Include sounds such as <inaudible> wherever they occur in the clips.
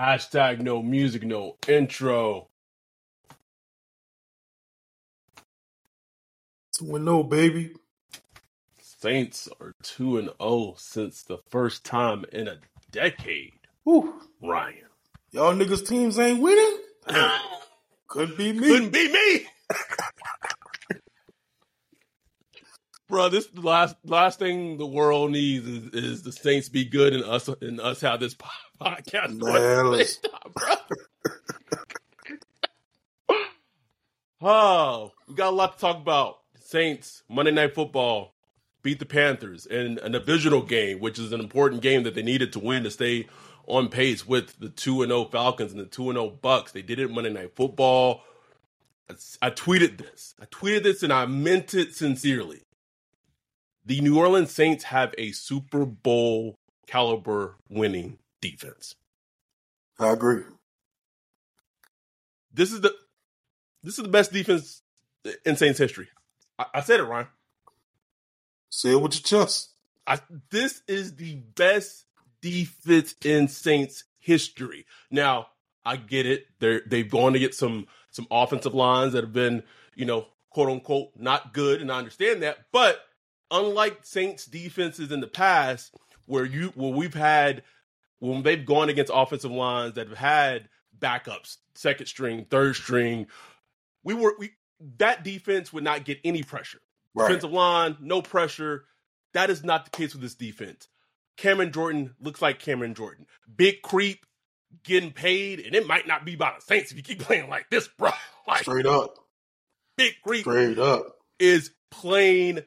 Hashtag no music, no intro. Two and no, baby. Saints are 2 and 0 since the first time in a decade. Whew. Ryan. Y'all niggas teams ain't winning? <clears throat> Couldn't be me. Couldn't be me. <laughs> Bro, this last last thing the world needs is, is the Saints be good and us and us have this podcast. going at Man, same <laughs> bro. oh, we got a lot to talk about. Saints Monday Night Football beat the Panthers in a divisional game, which is an important game that they needed to win to stay on pace with the two and zero Falcons and the two and zero Bucs. They did it Monday Night Football. I, I tweeted this. I tweeted this, and I meant it sincerely. The New Orleans Saints have a Super Bowl caliber winning defense. I agree. This is the this is the best defense in Saints history. I, I said it, Ryan. Say it with your chest. I, this is the best defense in Saints history. Now, I get it. They're they've gone to get some some offensive lines that have been, you know, quote unquote, not good, and I understand that. But unlike Saints defenses in the past, where you where we've had when they've gone against offensive lines that have had backups, second string, third string, we were we that defense would not get any pressure. Right. Defensive line, no pressure. That is not the case with this defense. Cameron Jordan looks like Cameron Jordan. Big creep, getting paid, and it might not be by the Saints if you keep <laughs> playing like this, bro. <laughs> Like Straight up. big creep Straight up. is playing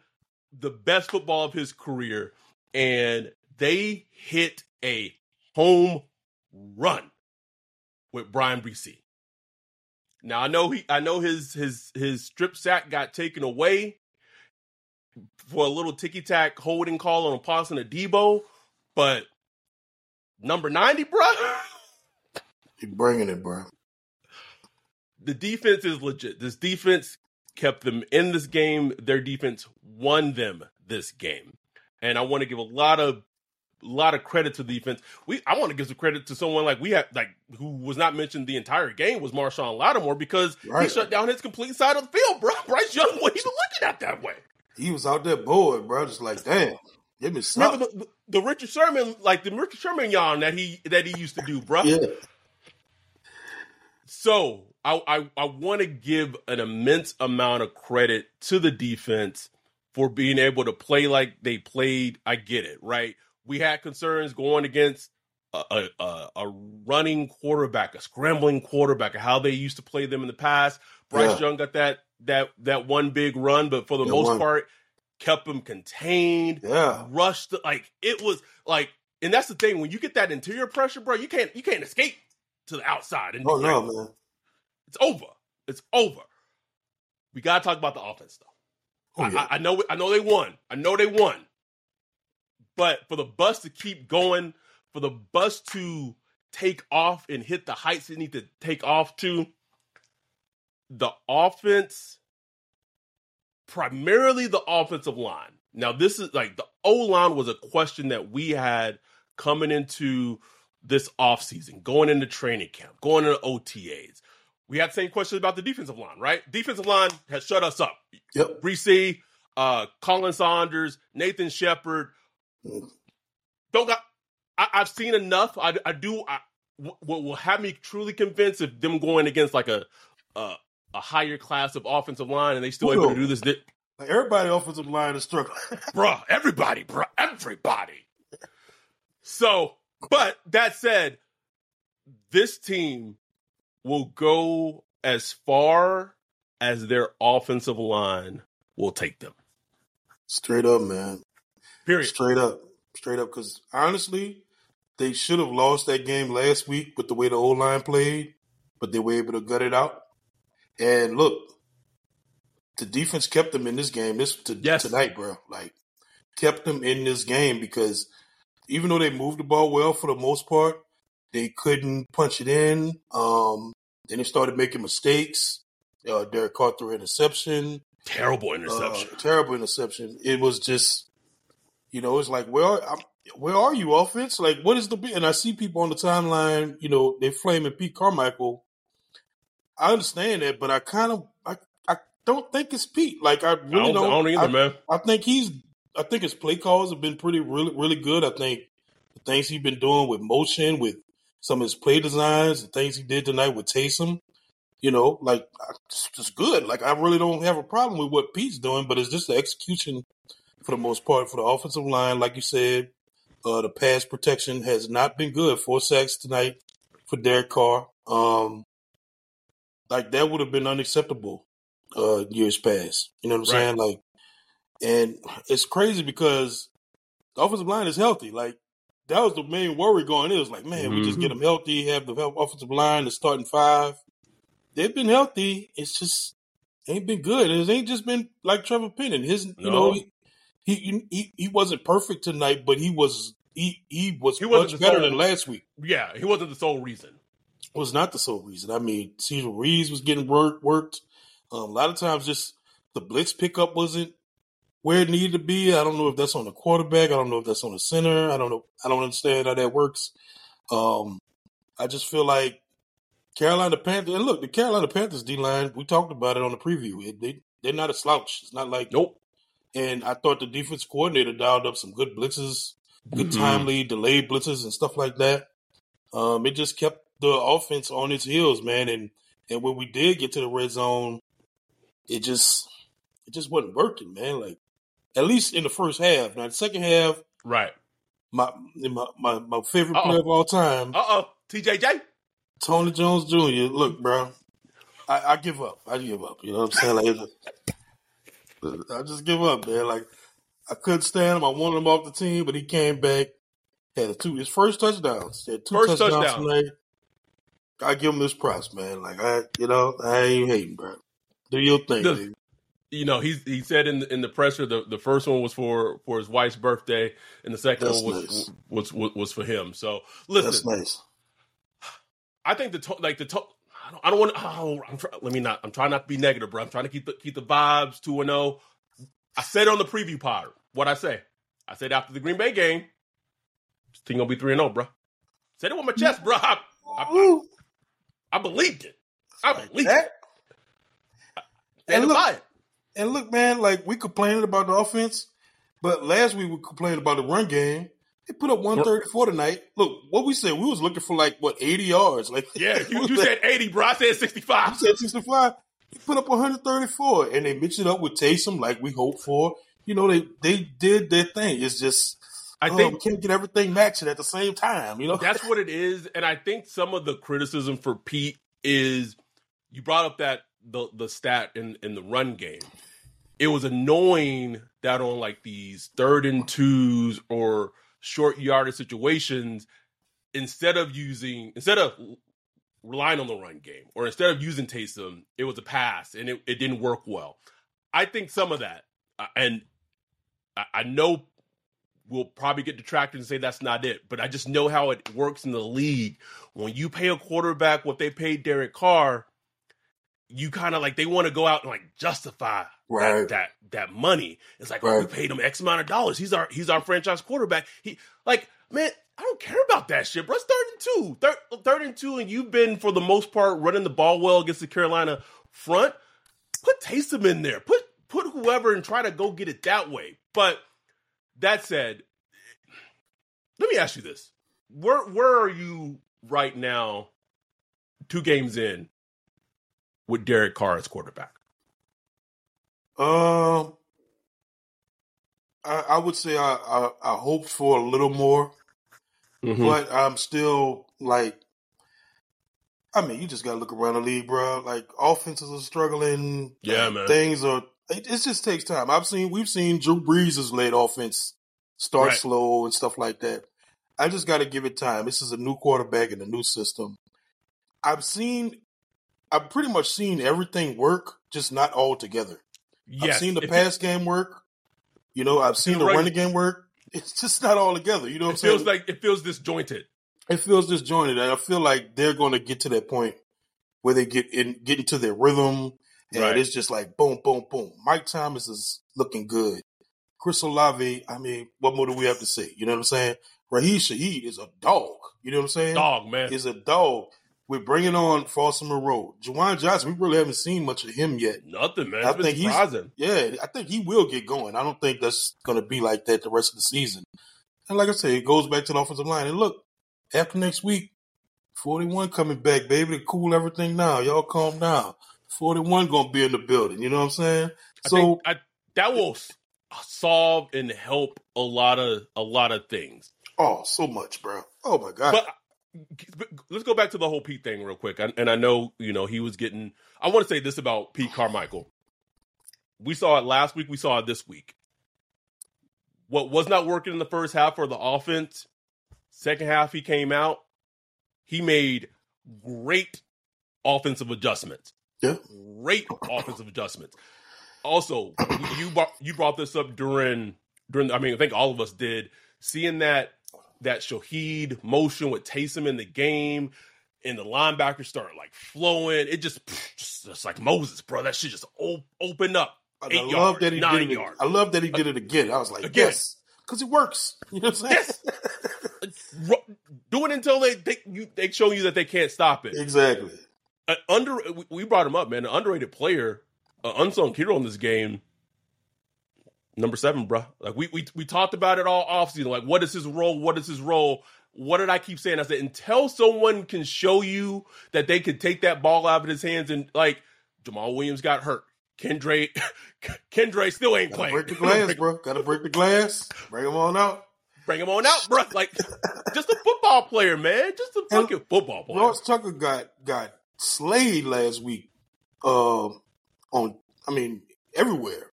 the best football of his career, and they hit a home run with Bryan Bresee. Now I know he, I know his his his strip sack got taken away for a little ticky tack holding call on a pass on a Debo, but number ninety, bro. He bringing it, bro. the defense is legit. This defense kept them in this game. Their defense won them this game. And I want to give a lot of a lot of credit to the defense. We I want to give some credit to someone like we had like who was not mentioned the entire game was Marshon Lattimore because he shut down his complete side of the field, bro. <laughs> Bryce Young wasn't even looking at that way. He was out there bored, bro. Just like, damn. Give me Remember something. the, the, the Richard Sherman, like the Richard Sherman yarn that he that he used to do, bro. Yeah. So I I, I want to give an immense amount of credit to the defense for being able to play like they played. I get it, right? We had concerns going against a, a, a, running quarterback, a scrambling quarterback, how they used to play them in the past. Bryce Yeah. Young got that that that one big run, but for the most part, kept them contained Yeah. rushed like it was like and that's the thing when you get that interior pressure bro you can't you can't escape to the outside and Oh, no, man. it's over it's over we gotta talk about the offense though Oh, yeah. I, I know i know they won i know they won but for the bus to keep going for the bus to take off and hit the heights it need to take off to the offense primarily the offensive line. Now, this is like the O line was a question that we had coming into this offseason, going into training camp, going into OTAs. We had the same questions about the defensive line, right? Defensive line has shut us up. Yep. Bresee, uh, Khalen Saunders, Nathan Shepherd. Don't got. I, I've seen enough. I, I do. I, what will have me truly convinced if them going against like a a, a higher class of offensive line and they still able to do this. They, Like, everybody offensive line is struggling. <laughs> bruh, everybody, bruh, everybody. So, but that said, this team will go as far as their offensive line will take them. Straight up, man. Period. Straight up. Straight up. Because honestly, they should have lost that game last week with the way the O line played, but they were able to gut it out. And look, the defense kept them in this game this to, Yes. tonight, bro. Like kept them in this game because even though they moved the ball well for the most part, they couldn't punch it in. Um, then they started making mistakes. Uh, Derek Carr threw interception. Terrible interception. Uh, terrible interception. It was just, you know, it's like, where, I'm, where are you, offense? Like, what is the? And I see people on the timeline, you know, they flaming Pete Carmichael. I understand that, but I kind of, I, I don't think it's Pete. Like, I I, really don't, I don't either, I, man. I think he's. I think his play calls have been pretty, really, really good. I think the things he's been doing with motion, with some of his play designs, the things he did tonight with Taysom, you know, like it's just good. Like I really don't have a problem with what Pete's doing, but it's just the execution for the most part for the offensive line. Like you said, uh, the pass protection has not been good. Four sacks tonight for Derek Carr. Um, like that would have been unacceptable uh, years past. You know what I'm Right. saying? Like, and it's crazy because the offensive line is healthy. Like that was the main worry going in. It was like, man, we just get them healthy, have the offensive line, the starting five. They've been healthy. It's just ain't been good. It ain't just been like Trevor Penning. His, you No. know, he, he he wasn't perfect tonight, but he was he he was He much better sole- than last week. Yeah, he wasn't the sole reason. Was not the sole reason. I mean, Cesar Ruiz was getting work, worked. Um, a lot of times, just the blitz pickup wasn't where it needed to be. I don't know if that's on the quarterback. I don't know if that's on the center. I don't know. I don't understand how that works. Um, I just feel like Carolina Panthers. And look, the Carolina Panthers D line. We talked about it on the preview. It, they they're not a slouch. It's not like Nope. And I thought the defense coordinator dialed up some good blitzes, good Mhm. timely delayed blitzes and stuff like that. Um, it just kept the offense on its heels, man. And and when we did get to the red zone, it just it just wasn't working, man. Like at least in the first half. Now the second half, Right. my my my, my favorite Uh-oh. player of all time, Uh oh. TJJ. Tony Jones Jr. Look, bro, I, I give up. I give up. You know what I'm saying? Like, I just give up, man. Like I couldn't stand him. I wanted him off the team, but he came back. Had a two his first touchdowns. Had two First touchdowns touchdown. tonight. I give him this props, man. Like I, you know, I ain't hating, bro. Do your thing, The- baby. You know, he he said in the, in the presser the, the first one was for for his wife's birthday, and the second That's one was, nice. was was was for him. So listen, That's nice. I think the to- like the to- I don't, I don't want to. Oh, I'm try- let me not. I'm trying not to be negative, bro. I'm trying to keep the keep the vibes two and zero. I said on the preview pod what I say. I said after the Green Bay game, this team gonna be three and oh, zero, bro. Said it with my chest, bro. I, I, I believed it. I like believed that. it. And look- it. And look, man, like we complaining about the offense, but last week we complained about the run game. They put up one thirty four tonight. Look, what we said, we was looking for like what eighty yards. Like <laughs> Yeah, you, you <laughs> said 80, bro. I said 65. You said 65. He put up 134, and they mixed it up with Taysom like we hoped for. You know, they they did their thing. It's just I oh, think we can't get everything matching at the same time. You know, That's what <laughs> it is, and I think some of the criticism for Pete is you brought up that the the stat in in the run game. It was annoying that on like these third and twos or short yardage situations, instead of using instead of relying on the run game or instead of using Taysom, it was a pass and it, it didn't work well. I think some of that, uh, and I, I know we'll probably get detracted and say that's not it. But I just know how it works in the league. When you pay a quarterback what they paid Derek Carr, you kind of like they want to go out and like justify Right. that, that that money. It's like oh, we paid him X amount of dollars. He's our he's our franchise quarterback. He like man, I don't care about that shit, bro. It's third and two, third, third and two, and you've been for the most part running the ball well against the Carolina front. Put Taysom in there. Put put whoever and try to go get it that way. But that said, let me ask you this: where where are you right now? Two games in with Derek Carr as quarterback. Um, I, I would say I, I I hoped for a little more, Mm-hmm. but I'm still like. I mean, you just gotta look around the league, bro. Like offenses are struggling. Yeah, man. Things are. It, it just takes time. I've seen we've seen Drew Brees' late offense start Right. slow and stuff like that. I just got to give it time. This is a new quarterback in a new system. I've seen, I've pretty much seen everything work, just not all together. Yes. I've seen the pass game work. You know, I've seen the Right. running game work. <laughs> It's just not all together. You know what I'm It saying? feels like it feels disjointed. it feels disjointed, and I feel like they're going to get to that point where they get in, get into their rhythm, and Right. it's just like boom, boom, boom. Mike Thomas is looking good. Chris Olave, I mean, what more do we have to say? You know what I'm saying? Rashid Shaheed is a dog. You know what I'm saying? Dog, man. Is a dog. We're bringing on Foster Moreau. Juwan Johnson, we really haven't seen much of him yet. Nothing, man. I think he's- Yeah, I think he will get going. I don't think that's going to be like that the rest of the season. And like I say, it goes back to the offensive line. And look, after next week, 41 coming back, baby, to cool everything now. Y'all calm down. 41 going to be in the building. You know what I'm saying? I So, think I, that will solve and help a lot of a lot of things. oh, so much, bro. Oh, my God. But let's go back to the whole Pete thing real quick. And, and I know you know he was getting. I want to say this about Pete Carmichael. We saw it last week. We saw it this week. What was not working in the first half for the offense, second half he came out. He made great offensive adjustments. Yeah. Great offensive adjustments. Also, you brought, you brought this up during during. I mean, I think all of us did. Seeing that that Shaheed motion with Taysom in the game, and the linebackers start like flowing. It just just, just like Moses, bro. That shit just op- opened up. Eight I love yards, that he did it. yards. I love that he did it again. I was like, Again. yes, because it works. <laughs> You know what I'm saying? Yes. <laughs> Do it until they they, you, they show you that they can't stop it. exactly. An under we- we brought him up, man. An underrated player, an unsung hero in this game. Number seven, bro. Like we we we talked about it all offseason. Like, what is his role? What is his role? What did I keep saying? I said until someone can show you that they could take that ball out of his hands and like Jamaal Williams got hurt. Kendre <laughs> Kendre still ain't Gotta playing. break the glass, bro. Got to break the glass. Bring him on out. Bring him on out, bro. Like just a football player, man. Just a And fucking football player. Ross Tucker got got slayed last week. Um, on I mean everywhere,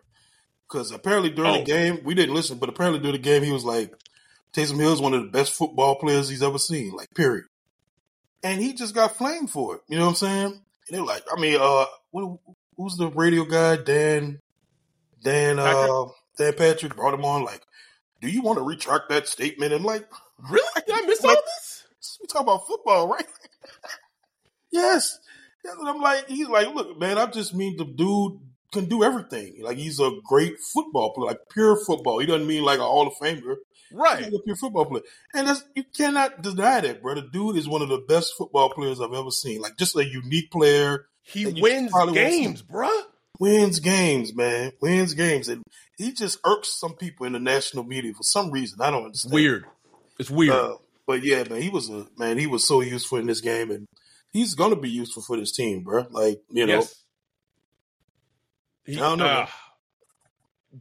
because apparently during Oh. the game we didn't listen, but apparently during the game he was like, Taysom Hill's one of the best football players he's ever seen. Like period. And he just got flamed for it. You know what I'm saying? And they're like, I mean, uh, what, who's the radio guy? Dan, Dan, uh, Dan Patrick brought him on. Like, do you want to retract that statement? And like, Really? Did I miss all this? we talk about football, <laughs> right? yes. What I'm like. He's like, look, man, I just mean the dude can do everything. Like he's a great football player, like pure football. He doesn't mean like a Hall of Famer. Right. like a pure football player. And that's, you cannot deny that, bro. The dude is one of the best football players I've ever seen. Like just a unique player. He wins probably won't see games, bruh. Wins games, man. Wins games. And he just irks some people in the national media for some reason. I don't It's understand. weird. It's weird. Uh, but yeah, man, he was a man. He was so useful in this game, and he's gonna be useful for this team, bro. Like you know, yes. He- I don't know, uh,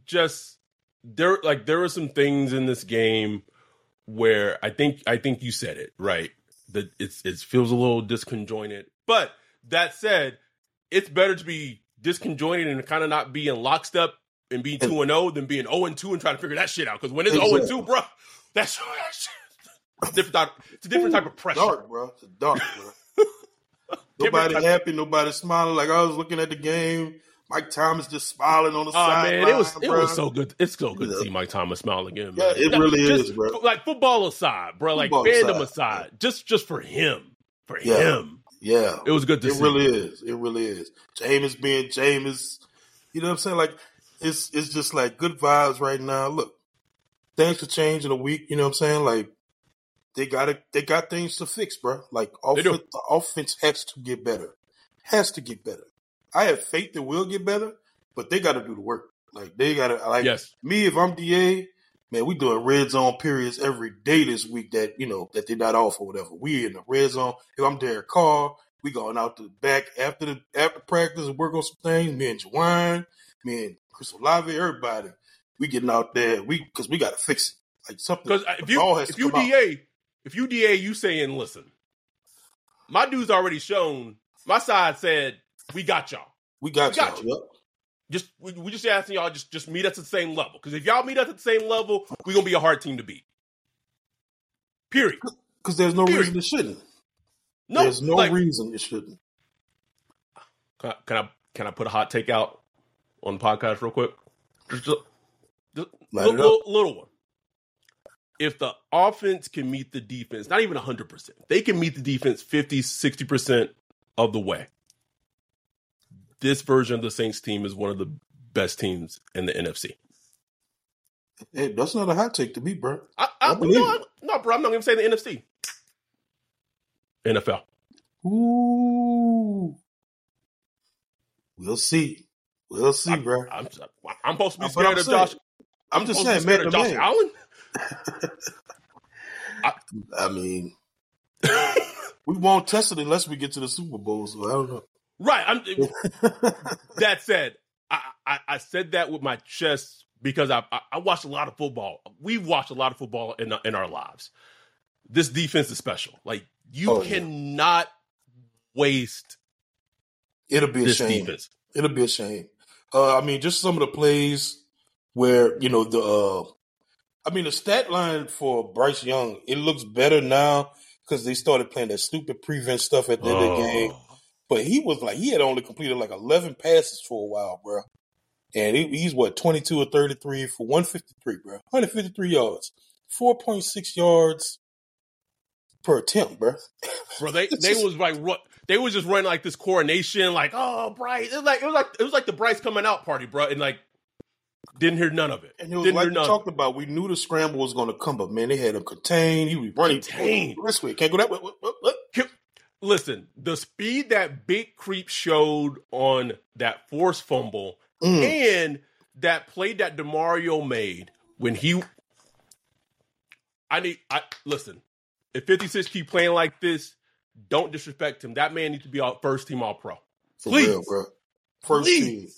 just there, like there were some things in this game where I think I think you said it right. That it's it feels a little disconjointed. But that said, it's better to be disconjointed and kind of not be in lockstep and be two and zero than being zero and two and try to figure that shit out. Because when it's zero and two, bro, that's <laughs> that's different. Type, it's a different type of pressure. dark, bro. It's dark, bro. <laughs> nobody happy, nobody smiling. Like I was looking at the game, Mike Thomas just smiling on the Oh side. man, it was it was so good. It's so good to see Mike Thomas smile again. Yeah, Man. it really just, is, bro. Like football aside, bro. Like Football fandom aside, aside, just just for him, for Yeah. him, Yeah, it was good to it see. It really is. It really is. Jameis being Jameis. You know what I'm saying? Like it's it's just like good vibes right now. Look, things could change in a week. You know what I'm saying? Like they got to they got things to fix, bro. Like offense, the offense has to get better. Has to get better. I have faith that we'll get better, but they got to do the work. Like they got to like Yes, me if I'm DA, man, we doing red zone periods every day this week that, you know, that they're not off or whatever. We in the red zone. If I'm Derek Carr, we going out to the back after the after practice and work on some things. Me and Juwan, me and Chris Olave, everybody. We getting out there. We because we gotta fix it. Like something because uh, if you if you come out. DA if you DA, you saying listen, my dude's already shown. My side said we got y'all. We got, we got y'all. Yep. Just we, we just asking y'all just just meet us at the same level. Because if y'all meet us at the same level, we're gonna be a hard team to beat. Period. Because there's no Period. reason it shouldn't. No, there's no like, reason it shouldn't. Can I, can I can I put a hot take out on the podcast real quick? Just, just Light li- it up. little, little one. If the offense can meet the defense, not even 100%, they can meet the defense 50, 60% of the way. This version of the Saints team is one of the best teams in the NFC. Hey, that's not a hot take to me, bro. I, I, I believe no, I, no, bro. I'm not going to say the NFC. NFL. Ooh. We'll see. We'll see, I'm, bro. I'm, I'm supposed to be scared I'm of saying- Josh. I'm just supposed to saying, man, of Josh man. Allen. <laughs> I mean, <laughs> we won't test it unless we get to the Super Bowl. So I don't know. Right. I'm, <laughs> that said, I, I, I said that with my chest because I, I I watched a lot of football. We've watched a lot of football in in our lives. This defense is special. Like you Oh, yeah. cannot waste It'll be a shame. defense. It'll be a shame. Uh, I mean, just some of the plays where you know the. Uh, I mean, the stat line for Bryce Young it looks better now because they started playing that stupid prevent stuff at the end of the game. But he was like he had only completed like eleven passes for a while, bro. And he, he's what twenty two or thirty three for one fifty three, bro. One hundred fifty three yards, four point six yards per attempt, bro. <laughs> Bro, they they just- was like ru- they was just running like this coronation, like oh Bryce. It was like it was like it was like the Bryce coming out party, bro, and like didn't hear none of it. And it was Didn't like we talked about. We knew the scramble was going to come, but man, they had him contained. He was running Contained. this way. Can't go that way. What, what, what? Listen, the speed that Big Creep showed on that force fumble Mm. and that play that Demario made when he I need I listen, if 56 keep playing like this, don't disrespect him. That man needs to be our first team all pro. For Please. real, bro. First Please. team.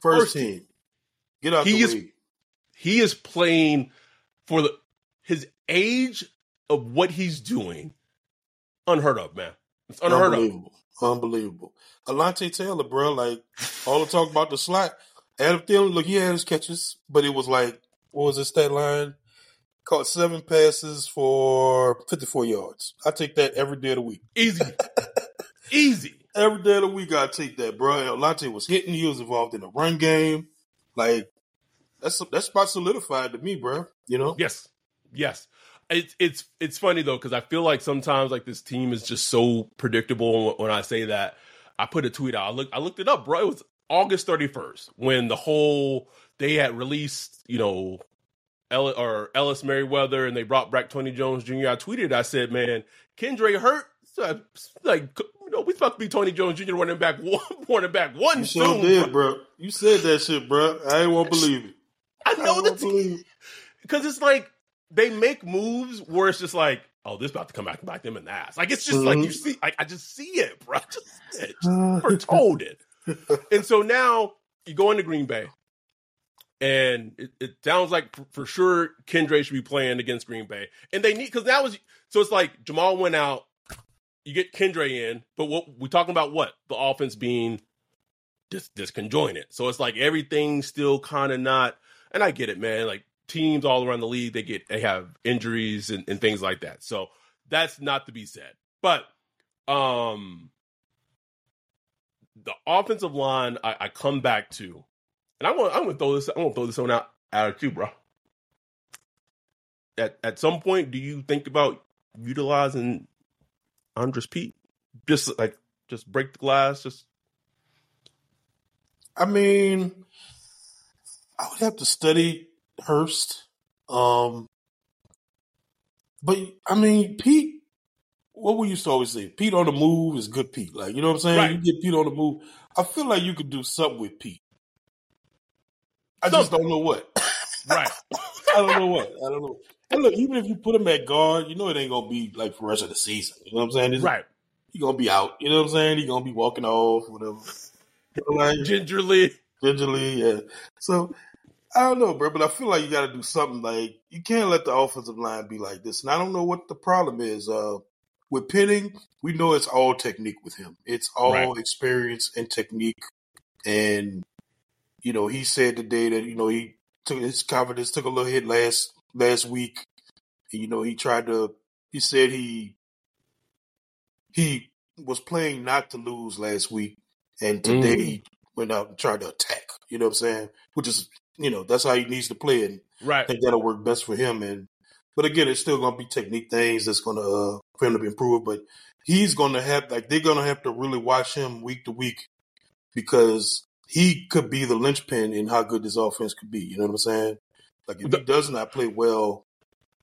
First, First team. Get out He the is-. He is playing for the his age of what he's doing. Unheard of, man. It's unheard of. Unbelievable. Unbelievable. Alontae Taylor, bro, like all the talk about the slot. Adam Thielen, look, he had his catches, but it was like, what was his stat line? Caught seven passes for 54 yards. I take that every day of the week. Easy. <laughs> Easy. Every day of the week, I take that, bro. Alontae was hitting. He was involved in the run game. Like, that's that's spot solidified to me, bro. You know? Yes, yes. It's it's it's funny though because I feel like sometimes like this team is just so predictable. When I say that, I put a tweet out. I look I looked it up, bro. It was August thirty first when the whole they had released, you know, Ellis, or Ellis Merriweather, and they brought back Tony Jones Jr. I tweeted. I said, man, Kendre hurt. So, like you know, we supposed to be Tony Jones Jr. running back one, <laughs> running back one You sure soon. did, bro. bro. You said that shit, bro. I ain't won't <laughs> believe it. I I know the team. because it's like they make moves where it's just like, oh, this about to come back and bite them in the ass. Like it's just like you Mhm. see, like I just see it, bro. <laughs> I just see it, <laughs> or told it. And so now you go into Green Bay, and it, it sounds like for, for sure Kendre should be playing against Green Bay, and they need because that was so it's like Jamaal went out, you get Kendre in, but what we talking about? What the offense being dis, disconjointed. So it's like everything's still kind of not. And I get it, man. Like teams all around the league, they get they have injuries and, and things like that. So that's not to be said. But um the offensive line I, I come back to, and I'm gonna I'm gonna throw this I'm gonna throw this one out out at you, bro. At at some point, do you think about utilizing Andrus Peat? Just like just break the glass, just I mean, I would have to study Hurst. Um, but I mean, Peat, what we used to always say, Peat on the move is good Peat. Like, you know what I'm saying? Right. You get Peat on the move. I feel like you could do something with Peat. I just don't know what. right. <laughs> I don't know what. I don't know. And look, even if you put him at guard, you know it ain't gonna be like for the rest of the season. You know what I'm saying? It's- right. He gonna be out. You know what I'm saying? He gonna be walking off, whatever. You know, like, Gingerly. gingerly, yeah. So I don't know, bro, but I feel like you got to do something. Like you can't let the offensive line be like this. And I don't know what the problem is. Uh, with Penning, we know it's all technique with him. It's all Right. experience and technique. And you know, he said today that you know he took his confidence took a little hit last last week. And, You know, he tried to. He said he he was playing not to lose last week, and today Mm. he went out and tried to attack. You know what I'm saying? Which is, you know, that's how he needs to play, and I Right. think that'll work best for him. And but again, it's still going to be technique things that's going to uh, for him to improve. But he's going to have like they're going to have to really watch him week to week because he could be the linchpin in how good this offense could be. You know what I'm saying? Like if he does not play well,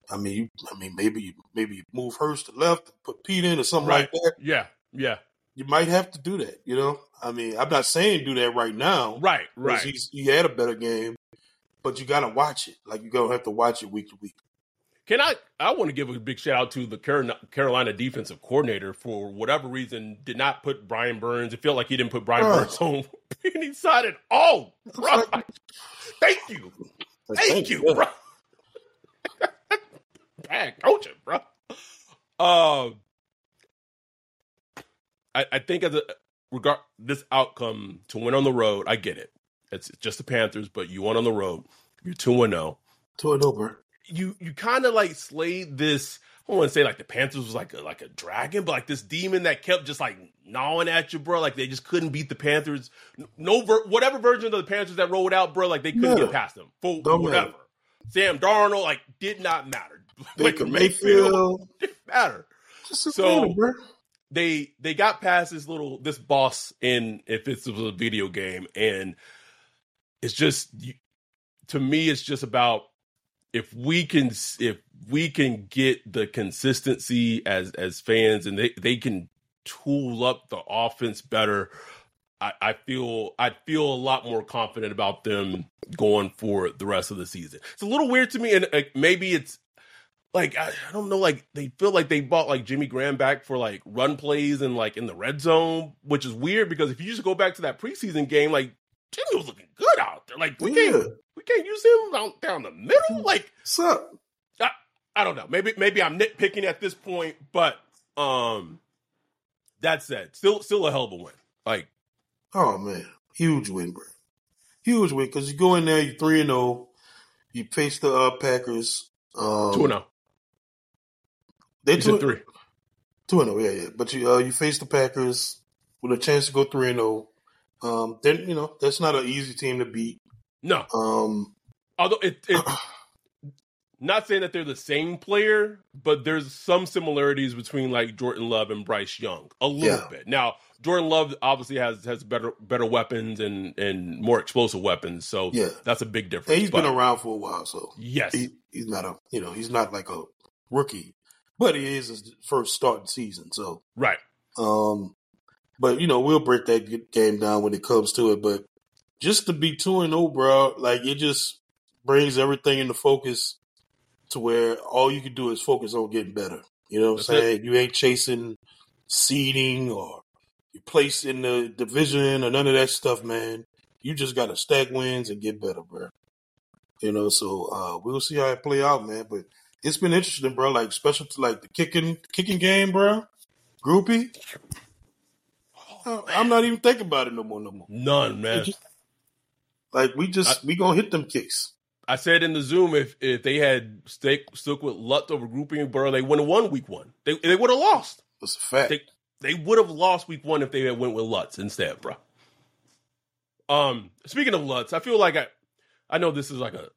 I mean, you, I mean, maybe maybe you move Hurst to left, put Peat in or something Right. like that. Yeah. Yeah. You might have to do that. You know, I mean, I'm not saying do that right now. Right. Right. He's, he had a better game, but you got to watch it. Like you gonna have to watch it week to week. Can I? I want to give a big shout out to the Carolina- Carolina defensive coordinator for whatever reason did not put Brian Burns. It felt like he didn't put Brian Bruh. Burns on <laughs> any side at all. Bro, thank you, thank you, bro. <laughs> Bad coaching, bro. Um, I, I think as a regard this outcome to win on the road, I get it. It's just the Panthers, but you won on the road. You're two and zero To it over. you you kind of like slayed this. I don't want to say like the Panthers was like a, like a dragon, but like this demon that kept just like gnawing at you, bro. Like they just couldn't beat the Panthers. No, ver- whatever version of the Panthers that rolled out, bro. Like they couldn't get past them for Don't whatever. matter. Sam Darnold like did not matter. <laughs> Baker Like, Mayfield. <laughs> didn't matter. Just a So- bro. They they got past this little this boss in if was a video game, and it's just to me, it's just about if we can if we can get the consistency as as fans and they they can tool up the offense better I, I feel I feel a lot more confident about them going for the rest of the season. It's a little weird to me, and uh, maybe it's like I, I don't know, like they feel like they bought like Jimmy Graham back for like run plays and like in the red zone, which is weird because if you just go back to that preseason game, like Jimmy was looking good out there. Like we Yeah. can't we can't use him down, down the middle. Like What's up? I don't know. Maybe maybe I'm nitpicking at this point, but um, that said, still still a hell of a win. Like Oh man, huge win, bro. Huge win because you go in there, you three and zero. You face the uh, Packers. Um, two and zero. They two three. Two and zero, yeah, yeah. But you uh, you face the Packers with a chance to go three and zero. Um, then you know that's not an easy team to beat. No, Um, although it, it <clears throat> not saying that they're the same player, but there's some similarities between like Jordan Love and Bryce Young a little Yeah. bit. Now Jordan Love obviously has has better better weapons and and more explosive weapons, so Yeah. that's a big and difference. he's but been around for a while, so yes, he, he's not a you know he's not like a rookie, but he is his first starting season. So, right. um, but you know we'll break that game down when it comes to it. But just to be two and zero, bro, like it just brings everything into focus to where all you can do is focus on getting better. You know what I'm That's saying? You ain't chasing seeding or your place in the division or none of that stuff, man. You just got to stack wins and get better, bro. You know, so uh, we'll see how it play out, man. But it's been interesting, bro. Like special to like the kicking kicking game, bro. Grupe. Oh, I- I'm not even thinking about it no more, no more. None, man. Like we just we gonna hit them kicks. I said in the Zoom if if they had stuck stuck with Lutz over grouping, bro, they would have won week one. They they would have lost. That's a fact. They they would have lost week one if they had went with Lutz instead, bro. Um, speaking of Lutz, I feel like I I know this is like a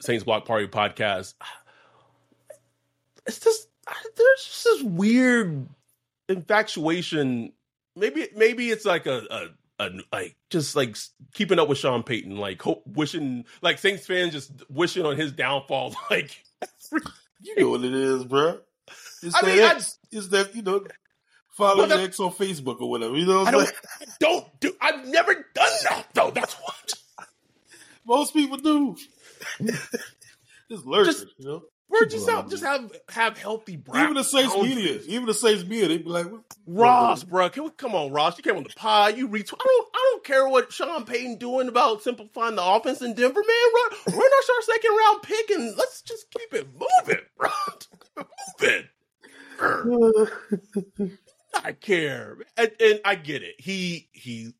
Saints Block Party podcast. It's just there's just this weird infatuation. Maybe maybe it's like a, a a, like just like keeping up with Sean Payton, like hope, wishing, like Saints fans just wishing on his downfall. <laughs> Like, You know what it is, bro. It's I that mean, I- X. It's that you know, follow Well, X on Facebook or whatever. You know what I I'm don't. I don't do. I've never done that though. That's what. Most people do. <laughs> just lurking, Just- you know. Bro, just have just have have healthy brown. Even the Saints media, even the Saints media, they be like, Ross, bro, can we come on, Ross? You came on the pod. You retweet. I don't. I don't care what Sean Payton doing about simplifying the offense in Denver, man. Run, run us our second round pick and let's just keep it moving, <laughs> bro. moving. <laughs> I care, and, and I get it. He he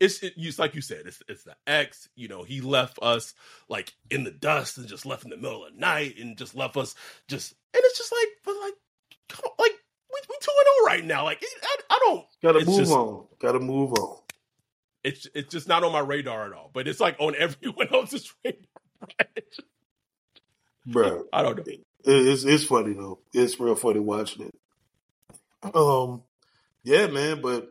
it's it, it's like you said, it's it's the ex. You know, he left us like in the dust and just left in the middle of the night and just left us just and it's just like, but like, come on, like we we two and zero right now. Like I, I don't gotta move just, on, gotta move on. It's it's just not on my radar at all. But it's like on <laughs> everyone else's <laughs> radar. Bro, I don't know. It's it's funny though. It's real funny watching it. Um, yeah, man. But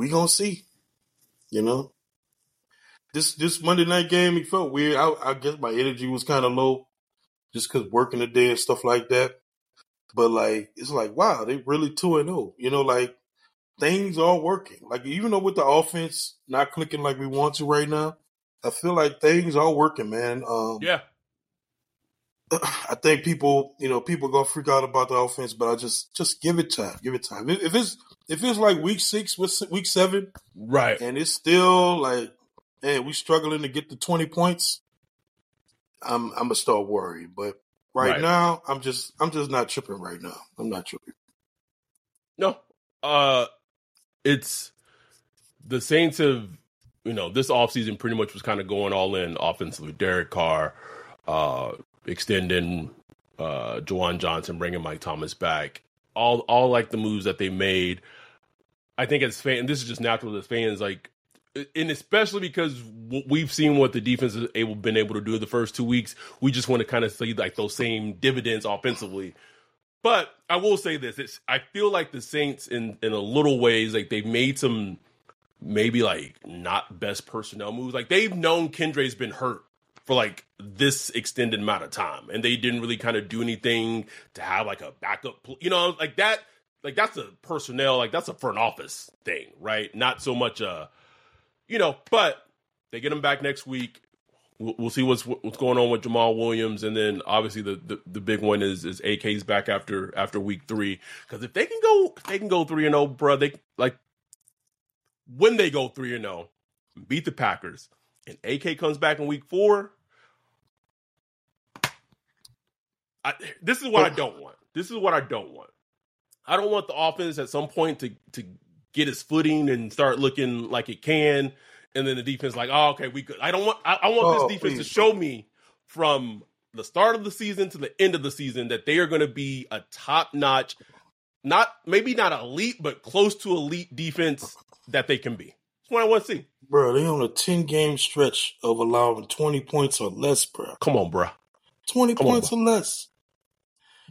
We gonna see, you know. This this Monday night game, it felt weird. I, I guess my energy was kind of low, just because working the day and stuff like that. But like, it's like, wow, they really two and zero. Oh. You know, like things are working. Like even though with the offense not clicking like we want to right now, I feel like things are working, man. Um, yeah. I think people, you know, people gonna freak out about the offense, but I just just give it time, give it time. If it's if it's like week six, week seven, right, and it's still like, man, we struggling to get the twenty points. I'm I'm gonna start worrying, but right, right, now I'm just I'm just not tripping right now. I'm not tripping. No, uh, it's the Saints have you know, this offseason pretty much was kind of going all in offensively. Derek Carr, uh, extending uh, Juwan Johnson, bringing Mike Thomas back. All, all like the moves that they made. I think as fans, this is just natural as fans, like, and especially because we've seen what the defense has able been able to do the first two weeks. We just want to kind of see like those same dividends offensively. But I will say this: it's I feel like the Saints, in in a little ways, like they've made some maybe like not best personnel moves. Like they've known Kendra's been hurt for like this extended amount of time, and they didn't really kind of do anything to have like a backup. You know, like that. Like that's a personnel. Like that's a front office thing, right? Not so much a, you know. But they get him back next week. We'll, we'll see what's what's going on with Jamaal Williams, and then obviously the, the, the big one is is AK's back after after week three. Because if they can go, if they can go three and zero, oh, bro, they like when they go 3 and 0, beat the Packers, and AK comes back in week 4, I, this is what I don't want. This is what I don't want. I don't want the offense at some point to to get its footing and start looking like it can, and then the defense like, oh, okay, we could. I don't want. I, I want oh, this defense please. to show me from the start of the season to the end of the season that they are going to be a top notch, not maybe not elite, but close to elite defense that they can be. That's what I want to see. Bro, they on a 10 game stretch of allowing 20 points or less, bro. Come on, bro. 20 Come points on, or less.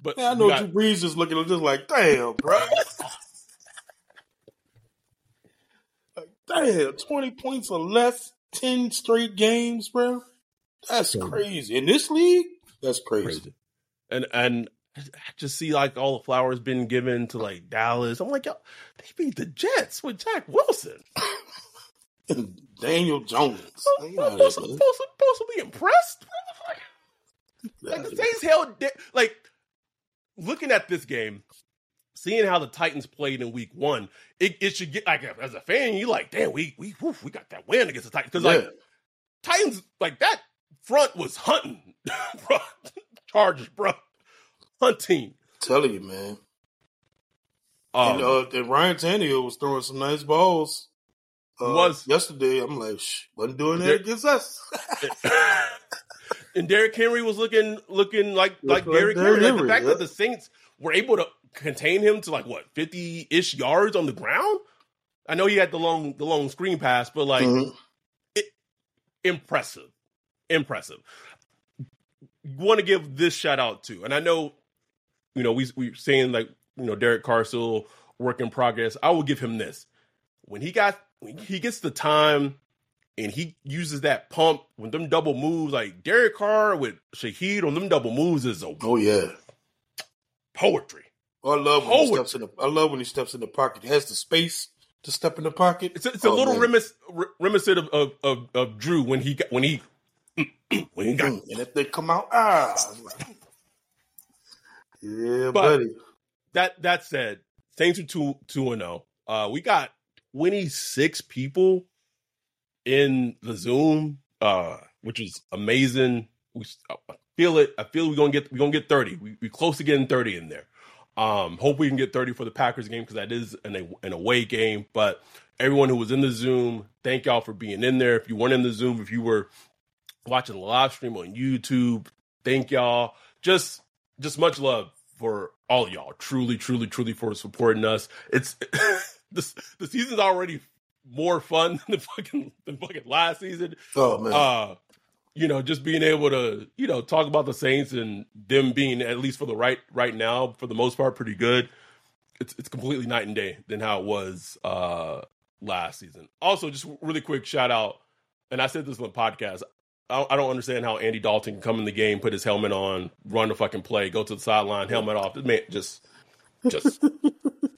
But Man, I know got... Drew Brees is looking just like, damn, bro. like, damn, 20 points or less, 10 straight games, bro. That's crazy. crazy. In this league, that's crazy. crazy. And and I just see like all the flowers being given to like Dallas. I'm like, yo, they beat the Jets with Zach Wilson. <laughs> And Daniel Jones. I'm supposed, supposed, supposed, to be impressed. Like, the Saints held like looking at this game, seeing how the Titans played in Week One, it, it should get like as a fan, you like, damn, we we woof, we got that win against the Titans because yeah. like Titans like that front was hunting, <laughs> bro. Chargers, bro hunting. Telling you, man. Um, and, uh, and Ryan Tannehill was throwing some nice balls. Uh, was yesterday. I'm like, Shh, wasn't doing that against us. <laughs> <laughs> and Derrick Henry was looking looking like like, like Derrick Henry. Like the fact yeah. that the Saints were able to contain him to like what fifty ish yards on the ground. I know he had the long the long screen pass, but like mm-hmm. it, impressive, impressive. Want to give this shout out to, and I know you know, we we saying like you know Derek Carr work in progress. I will give him this when he got when he gets the time and he uses that pump when them double moves like Derek Carr with Shaheed on them double moves is a oh yeah poetry. Oh, I love when he steps in the I love when he steps in the pocket. He has the space to step in the pocket. It's a, it's a Oh, little remiss, reminiscent of, of, of, of Drew when he got when he <clears throat> when he got Mm, and if they come out, ah, yeah, But- buddy. that that said, Saints are two two and zero. Uh, we got twenty six people in the Zoom, uh, which is amazing. We I feel it. I feel we're gonna get we're gonna get thirty. We we close to getting thirty in there. Um, hope we can get thirty for the Packers game because that is an an away game. But everyone who was in the Zoom, thank y'all for being in there. If you weren't in the Zoom, if you were watching the live stream on YouTube, thank y'all. Just just much love for all y'all. Truly, truly, truly for supporting us. It's <laughs> this the season's already more fun <laughs> than the fucking than fucking last season. Oh man, Uh you know, just being able to, you know, talk about the Saints and them being at least for the right right now, for the most part, pretty good. It's it's completely night and day than how it was uh last season. Also, just really quick shout out, and I said this on the podcast. I I don't understand how Andy Dalton can come in the game, put his helmet on, run the fucking play, go to the sideline, helmet off. This man just, just, <laughs>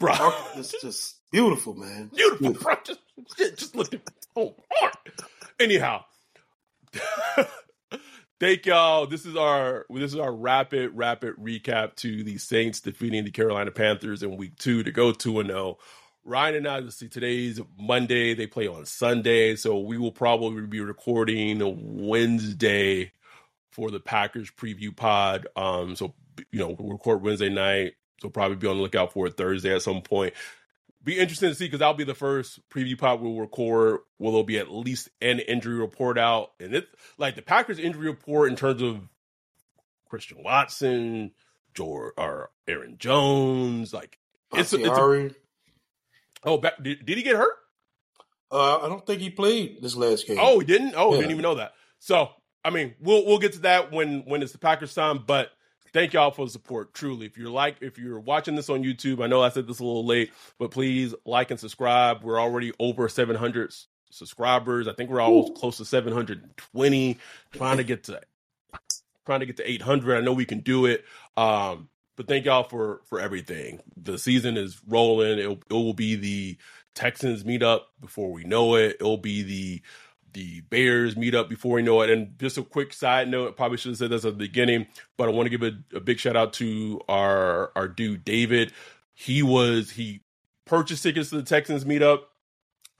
bro, it's just beautiful, man. beautiful, bro. Just, just, just look at it. oh, hard. Anyhow, <laughs> thank y'all. This is our this is our rapid rapid recap to the Saints defeating the Carolina Panthers in Week Two to go two and zero. Ryan and I, see, today's Monday. They play on Sunday, so we will probably be recording Wednesday for the Packers preview pod. Um, so you know, we'll record Wednesday night. So probably be on the lookout for it Thursday at some point. Be interesting to see because that'll be the first preview pod we'll record. Will there be at least an injury report out? And it like the Packers injury report in terms of Christian Watson, George or Aaron Jones, like it's, a, it's a, oh, back, did, did he get hurt? uh, I don't think he played this last game. Oh, he didn't. Oh, Yeah. didn't even know that. So, I mean, we'll we'll get to that when when it's the Packers time. But thank y'all for the support. Truly, if you're like if you're watching this on YouTube, I know I said this a little late, but please like and subscribe. We're already over 700 subscribers. I think we're almost close to 720. Trying to get to trying to get to 800. I know we can do it. Um, but thank y'all for for everything. The season is rolling. It it will be the Texans meet up before we know it. It'll be the the Bears meet up before we know it. And just a quick side note, probably should have said this at the beginning, but I want to give a, a big shout out to our our dude David. He was he purchased tickets to the Texans meetup,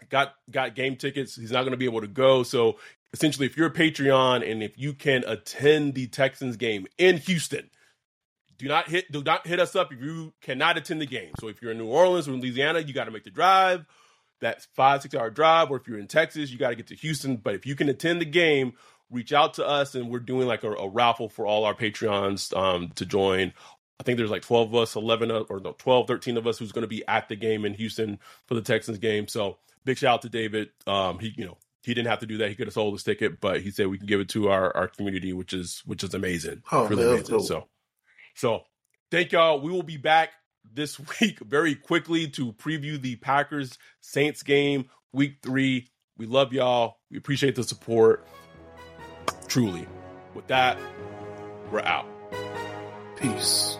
got got game tickets. He's not going to be able to go, so essentially, if you're a Patreon and if you can attend the Texans game in Houston, do not hit do not hit us up if you cannot attend the game. So if you're in New Orleans or Louisiana, you got to make the drive. That's five six hour drive. Or if you're in Texas, you got to get to Houston. But if you can attend the game, reach out to us, and we're doing like a, a raffle for all our Patreons um, to join. I think there's like 12 of us, 11 of, or no, 12, 13 of us who's going to be at the game in Houston for the Texans game. So big shout out to David. Um, he, you know, he didn't have to do that. He could have sold his ticket, but he said we can give it to our, our community, which is which is amazing. Oh, really amazing. dope. So, so thank y'all. We will be back this <laughs> week very quickly to preview the Packers Saints game, week three. We love y'all. We appreciate the support. Truly. With that, we're out. Peace.